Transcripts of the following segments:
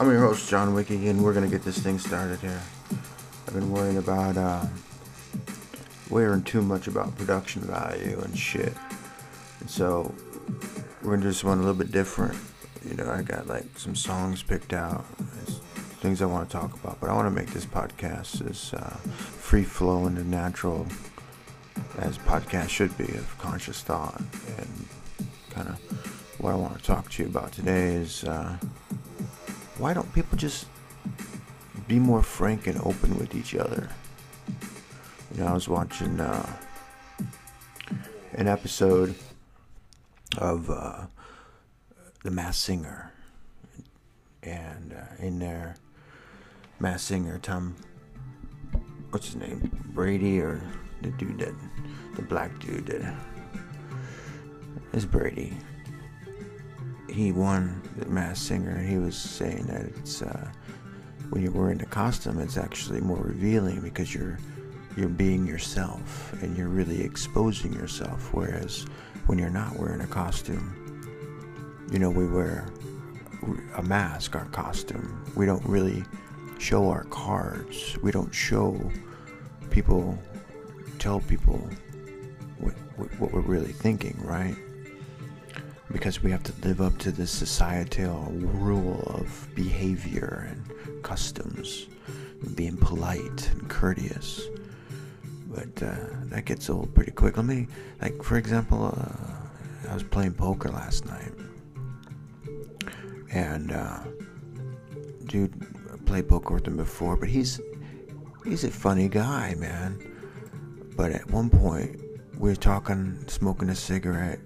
I'm your host, John Wiki, and we're gonna get this thing started here. I've been worrying about, uh, worrying too much about production value and shit. And so, we're gonna do this one a little bit different. You know, I got like some songs picked out, things I want to talk about, but I want to make this podcast as uh, free flowing and natural as podcast should be of conscious thought. And kind of what I want to talk to you about today is. Uh, why don't people just be more frank and open with each other? You know, I was watching uh, an episode of uh, The Masked Singer, and uh, in there, Masked Singer Tom, what's his name, Brady or the dude that, the black dude that is Brady he won the Masked Singer, and he was saying that it's uh, when you're wearing the costume, it's actually more revealing because you're you're being yourself and you're really exposing yourself. Whereas when you're not wearing a costume, you know, we wear a mask, our costume. We don't really show our cards. We don't show people, tell people what, what we're really thinking, right? Because we have to live up to this societal rule of behavior and customs, and being polite and courteous. But uh, that gets old pretty quick. Let me, like, for example, uh, I was playing poker last night, and uh, dude played poker with him before, but he's he's a funny guy, man. But at one point, we're talking, smoking a cigarette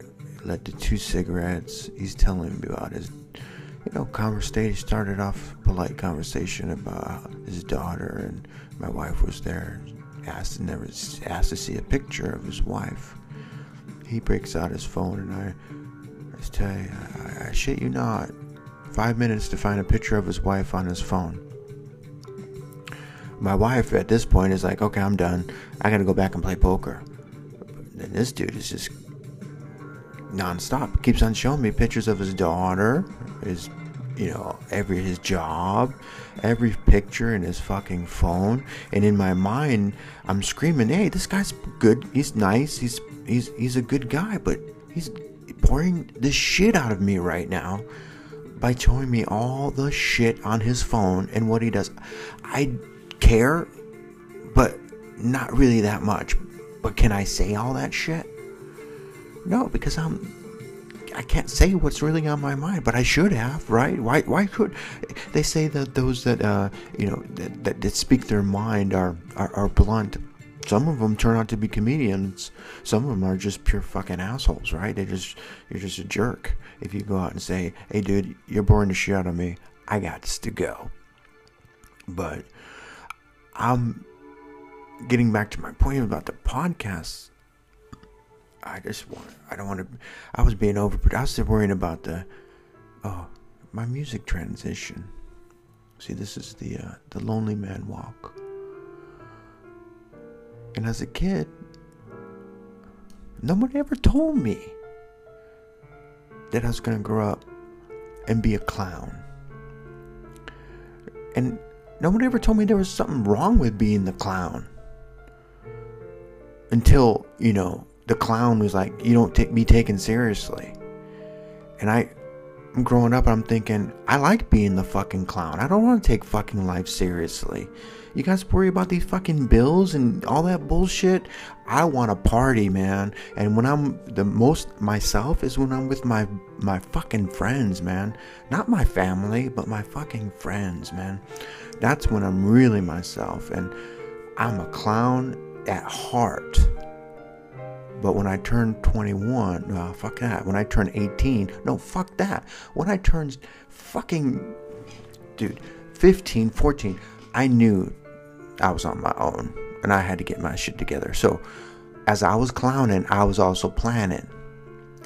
led the two cigarettes. He's telling me about his, you know, conversation. Started off polite conversation about his daughter, and my wife was there. Asked to never asked to see a picture of his wife. He breaks out his phone, and I, I tell you, I, I shit you not, five minutes to find a picture of his wife on his phone. My wife at this point is like, okay, I'm done. I gotta go back and play poker. And this dude is just nonstop. Keeps on showing me pictures of his daughter, his, you know, every his job, every picture in his fucking phone, and in my mind, I'm screaming, "Hey, this guy's good. He's nice. He's he's he's a good guy, but he's pouring the shit out of me right now." By showing me all the shit on his phone and what he does. I care, but not really that much. But can I say all that shit? No, because I'm I can't say what's really on my mind, but I should have, right? Why? Why could they say that those that uh, you know that, that, that speak their mind are, are are blunt? Some of them turn out to be comedians. Some of them are just pure fucking assholes, right? They just you're just a jerk if you go out and say, "Hey, dude, you're boring the shit out of me. I got to go." But I'm getting back to my point about the podcast I just want. I don't want to. I was being over. I was still worrying about the. Oh, my music transition. See, this is the uh, the Lonely Man Walk. And as a kid, nobody ever told me that I was gonna grow up and be a clown. And nobody ever told me there was something wrong with being the clown. Until, you know, the clown was like, "You don't take me taken seriously," and I, I'm growing up. I'm thinking, I like being the fucking clown. I don't want to take fucking life seriously. You guys worry about these fucking bills and all that bullshit. I want to party, man. And when I'm the most myself is when I'm with my my fucking friends, man. Not my family, but my fucking friends, man. That's when I'm really myself and I'm a clown at heart. But when I turned 21, uh, fuck that. When I turned 18, no, fuck that. When I turned fucking, dude, 15, 14, I knew I was on my own and I had to get my shit together. So as I was clowning, I was also planning.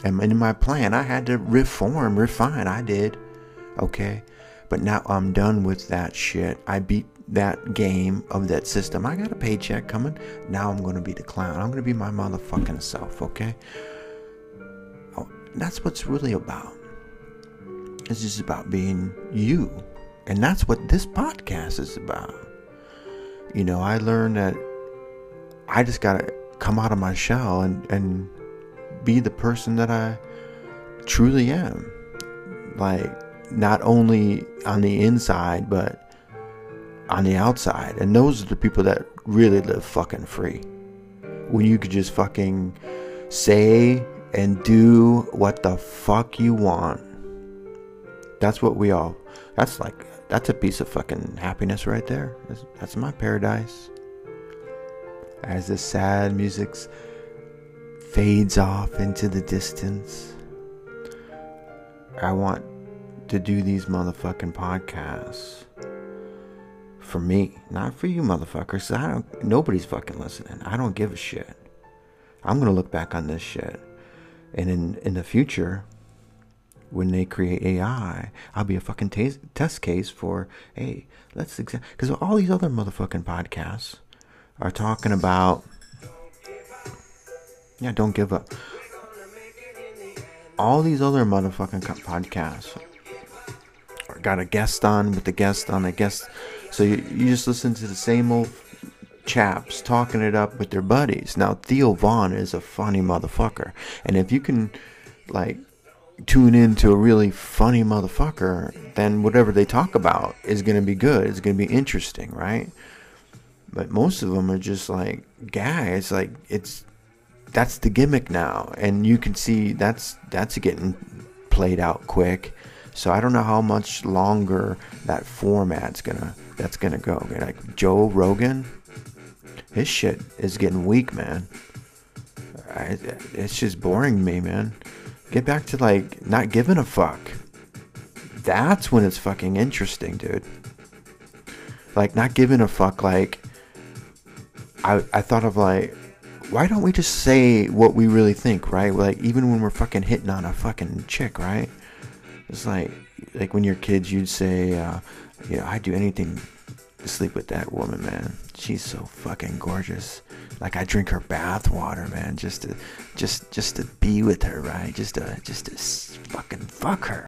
And in my plan, I had to reform, refine. I did. Okay. But now I'm done with that shit. I beat that game of that system. I got a paycheck coming. Now I'm going to be the clown. I'm going to be my motherfucking self, okay? Oh, that's what's really about. It's just about being you. And that's what this podcast is about. You know, I learned that I just gotta come out of my shell and, and be the person that I truly am. Like, not only on the inside, but on the outside. And those are the people that really live fucking free. When you could just fucking say and do what the fuck you want. That's what we all, that's like, that's a piece of fucking happiness right there. That's, that's my paradise. As the sad music fades off into the distance, I want to do these motherfucking podcasts for me, not for you motherfuckers. I don't nobody's fucking listening. I don't give a shit. I'm going to look back on this shit and in in the future when they create AI, I'll be a fucking t- test case for, hey, let's examine. Because all these other motherfucking podcasts are talking about, yeah, don't give up. All these other motherfucking podcasts got a guest on with the guest on the guest. So you, you just listen to the same old chaps talking it up with their buddies. Now Theo Von is a funny motherfucker, and if you can, like, tune into a really funny motherfucker, then whatever they talk about is gonna be good. It's gonna be interesting, right? But most of them are just like guys. Like it's that's the gimmick now, and you can see that's that's getting played out quick. So I don't know how much longer that format's gonna that's gonna go. Like Joe Rogan, his shit is getting weak, man. I, it's just boring me, man. Get back to like not giving a fuck. That's when it's fucking interesting, dude. Like not giving a fuck. Like I I thought of like why don't we just say what we really think, right? Like even when we're fucking hitting on a fucking chick, right? It's like like when you're kids, you'd say, uh, "Yeah, I'd do anything to sleep with that woman, man. She's so fucking gorgeous. Like I drink her bath water, man, just to just just to be with her, right? Just to just to fucking fuck her."